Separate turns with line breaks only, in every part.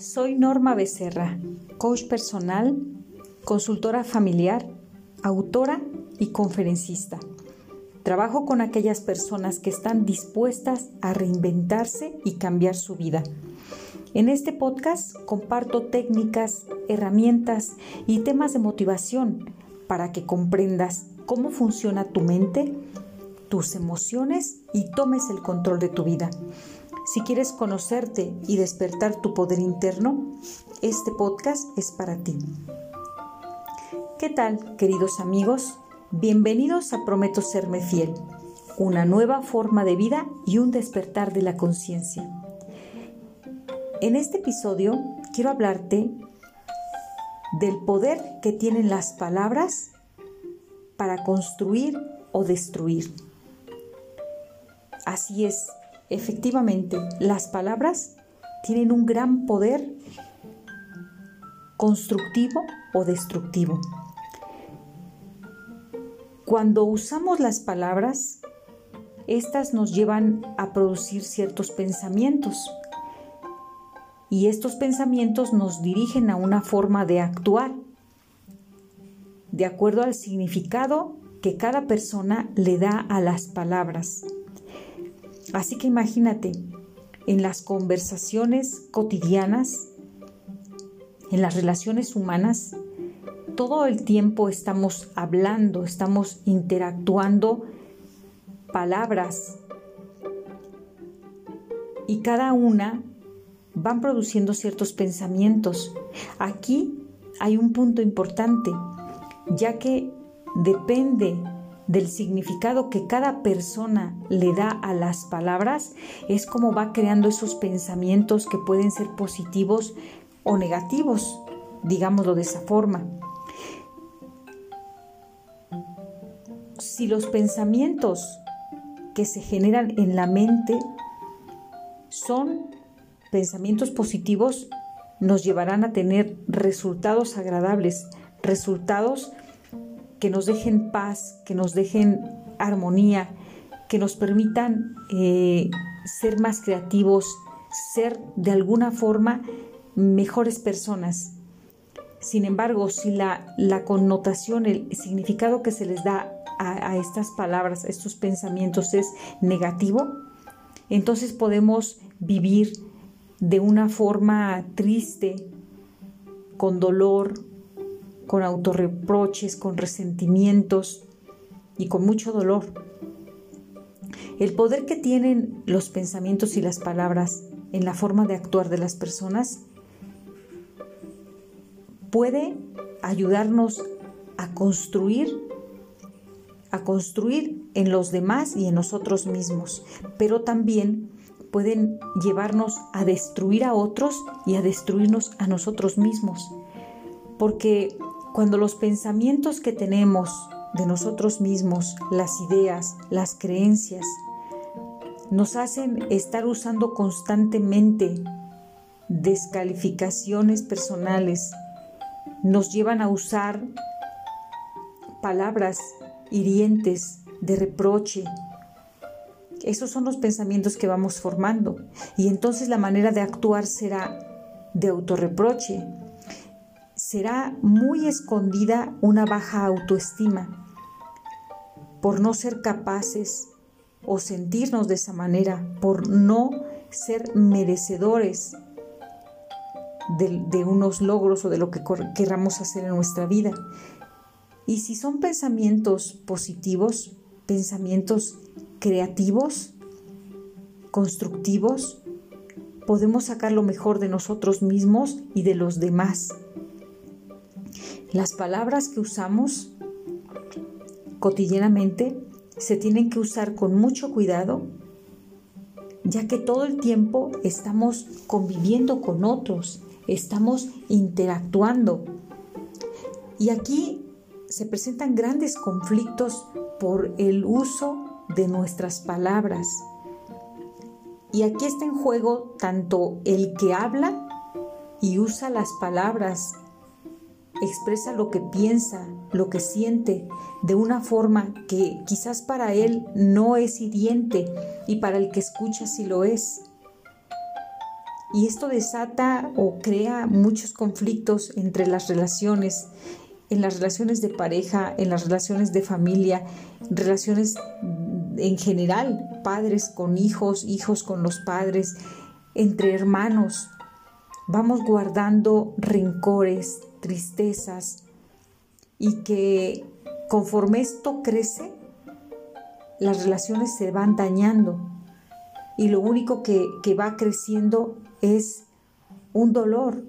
Soy Norma Becerra, coach personal, consultora familiar, autora y conferencista. Trabajo con aquellas personas que están dispuestas a reinventarse y cambiar su vida. En este podcast comparto técnicas, herramientas y temas de motivación para que comprendas cómo funciona tu mente, tus emociones y tomes el control de tu vida. Si quieres conocerte y despertar tu poder interno, este podcast es para ti. ¿Qué tal, queridos amigos? Bienvenidos a Prometo Serme Fiel, una nueva forma de vida y un despertar de la conciencia. En este episodio quiero hablarte del poder que tienen las palabras para construir o destruir. Así es, Efectivamente, las palabras tienen un gran poder constructivo o destructivo. Cuando usamos las palabras, estas nos llevan a producir ciertos pensamientos y estos pensamientos nos dirigen a una forma de actuar de acuerdo al significado que cada persona le da a las palabras. Así que imagínate, en las conversaciones cotidianas, en las relaciones humanas, todo el tiempo estamos hablando, estamos interactuando palabras y cada una van produciendo ciertos pensamientos. Aquí hay un punto importante, ya que depende del significado que cada persona le da a las palabras, es como va creando esos pensamientos que pueden ser positivos o negativos, digámoslo de esa forma. Si los pensamientos que se generan en la mente son pensamientos positivos, nos llevarán a tener resultados agradables, resultados que nos dejen paz, que nos dejen armonía, que nos permitan eh, ser más creativos, ser de alguna forma mejores personas. Sin embargo, si la, connotación, el significado que se les da a, a estas palabras, a estos pensamientos es negativo, entonces podemos vivir de una forma triste, con dolor, con autorreproches, con resentimientos y con mucho dolor. El poder que tienen los pensamientos y las palabras en la forma de actuar de las personas puede ayudarnos a construir a construir en los demás y en nosotros mismos, pero también pueden llevarnos a destruir a otros y a destruirnos a nosotros mismos. Porque cuando los pensamientos que tenemos de nosotros mismos, las ideas, las creencias, nos hacen estar usando constantemente descalificaciones personales, nos llevan a usar palabras hirientes de reproche. Esos son los pensamientos que vamos formando y entonces la manera de actuar será de autorreproche, será muy escondida una baja autoestima por no ser capaces o sentirnos de esa manera, por no ser merecedores de, unos logros o de lo que queramos hacer en nuestra vida. Y si son pensamientos positivos, pensamientos creativos, constructivos, podemos sacar lo mejor de nosotros mismos y de los demás. Las palabras que usamos cotidianamente se tienen que usar con mucho cuidado, ya que todo el tiempo estamos conviviendo con otros, estamos interactuando. Y aquí se presentan grandes conflictos por el uso de nuestras palabras. Y aquí está en juego tanto el que habla y usa las palabras expresa lo que piensa, lo que siente, de una forma que quizás para él no es hiriente y para el que escucha sí lo es. Y esto desata o crea muchos conflictos entre las relaciones, en las relaciones de pareja, en las relaciones de familia, relaciones en general, padres con hijos, hijos con los padres, entre hermanos. Vamos guardando rencores, tristezas y que conforme esto crece, las relaciones se van dañando. Y lo único que, que va creciendo es un dolor,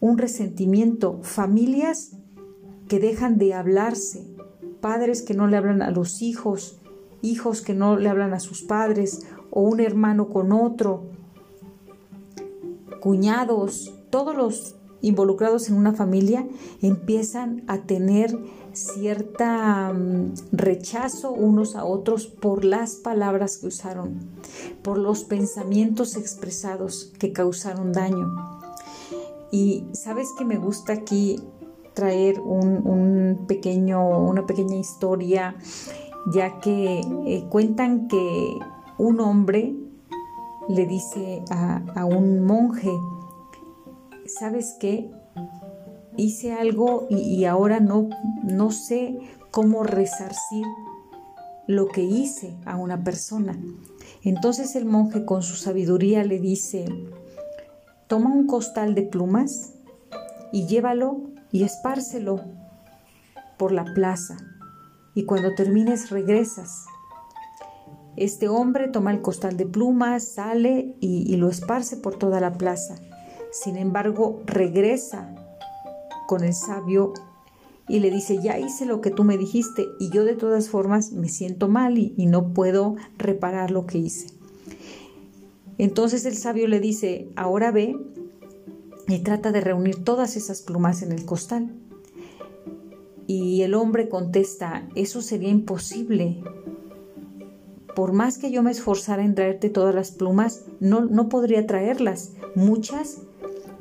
un resentimiento, familias que dejan de hablarse, padres que no le hablan a los hijos, hijos que no le hablan a sus padres, o un hermano con otro, cuñados, todos los involucrados en una familia empiezan a tener cierta mm, rechazo unos a otros por las palabras que usaron, por los pensamientos expresados que causaron daño. Y sabes que me gusta aquí traer un, pequeño, una pequeña historia, ya que eh, cuentan que un hombre le dice a, a un monje, ¿sabes qué? hice algo y, ahora no, no sé cómo resarcir lo que hice a una persona. Entonces el monje con su sabiduría le dice, toma un costal de plumas y llévalo y espárcelo por la plaza y cuando termines regresas. Este hombre toma el costal de plumas, sale y, y lo esparce por toda la plaza. Sin embargo, regresa con el sabio y le dice, ya hice lo que tú me dijiste y yo de todas formas me siento mal y, no puedo reparar lo que hice. Entonces el sabio le dice, ahora ve y trata de reunir todas esas plumas en el costal. Y el hombre contesta, eso sería imposible. Por más que yo me esforzara en traerte todas las plumas, no, no podría traerlas. Muchas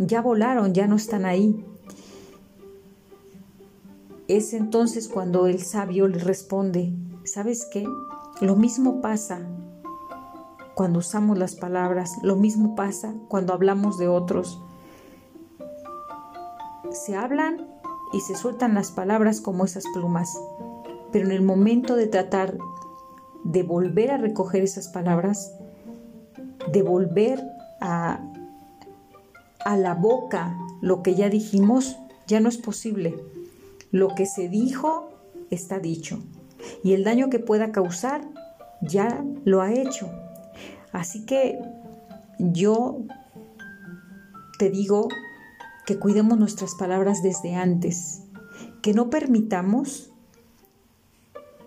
ya volaron, ya no están ahí. Es entonces cuando el sabio le responde, ¿sabes qué? Lo mismo pasa cuando usamos las palabras, lo mismo pasa cuando hablamos de otros. Se hablan y se sueltan las palabras como esas plumas, pero en el momento de tratar de volver a recoger esas palabras, de volver a, a la boca lo que ya dijimos, ya no es posible lo que se dijo está dicho y el daño que pueda causar ya lo ha hecho. Así que yo te digo que cuidemos nuestras palabras desde antes, que no permitamos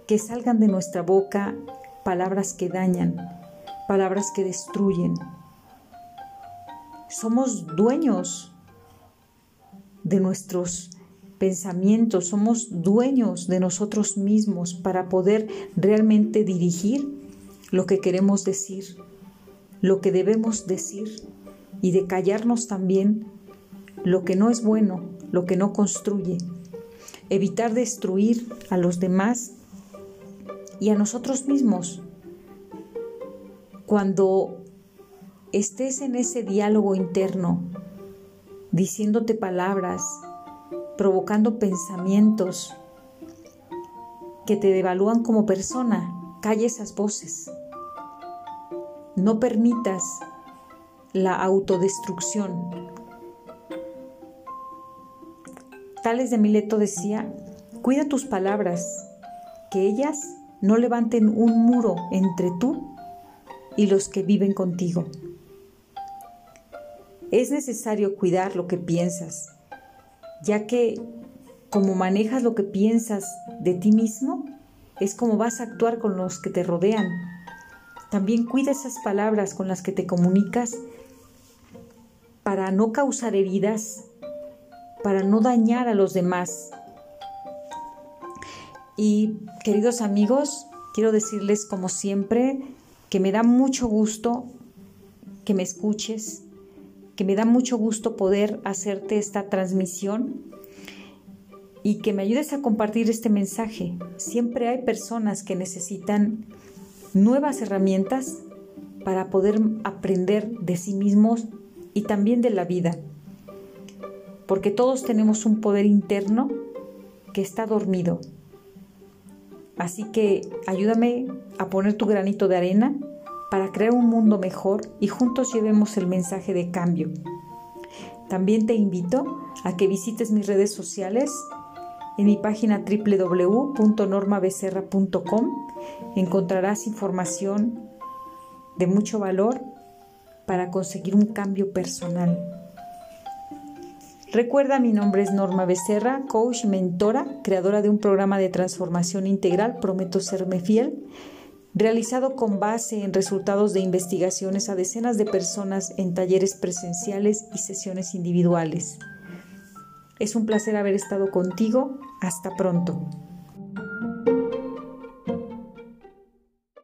que salgan de nuestra boca palabras que dañan, palabras que destruyen. Somos dueños de nuestros pensamientos, somos dueños de nosotros mismos para poder realmente dirigir lo que queremos decir, lo que debemos decir y de callarnos también lo que no es bueno, lo que no construye. Evitar destruir a los demás y a nosotros mismos. Cuando estés en ese diálogo interno, diciéndote palabras, provocando pensamientos que te devalúan como persona. Calla esas voces. No permitas la autodestrucción. Tales de Mileto decía, cuida tus palabras, que ellas no levanten un muro entre tú y los que viven contigo. Es necesario cuidar lo que piensas, ya que como manejas lo que piensas de ti mismo, es como vas a actuar con los que te rodean. También cuida esas palabras con las que te comunicas para no causar heridas, para no dañar a los demás. Y queridos amigos, quiero decirles como siempre que me da mucho gusto que me escuches, que me da mucho gusto poder hacerte esta transmisión y que me ayudes a compartir este mensaje. Siempre hay personas que necesitan nuevas herramientas para poder aprender de sí mismos y también de la vida, porque todos tenemos un poder interno que está dormido. Así que ayúdame a poner tu granito de arena para crear un mundo mejor y juntos llevemos el mensaje de cambio. También te invito a que visites mis redes sociales en mi página www.normabecerra.com encontrarás información de mucho valor para conseguir un cambio personal. Recuerda, mi nombre es Norma Becerra, coach mentora, creadora de un programa de transformación integral, Prometo Serme Fiel, realizado con base en resultados de investigaciones a decenas de personas en talleres presenciales y sesiones individuales. Es un placer haber estado contigo. Hasta pronto.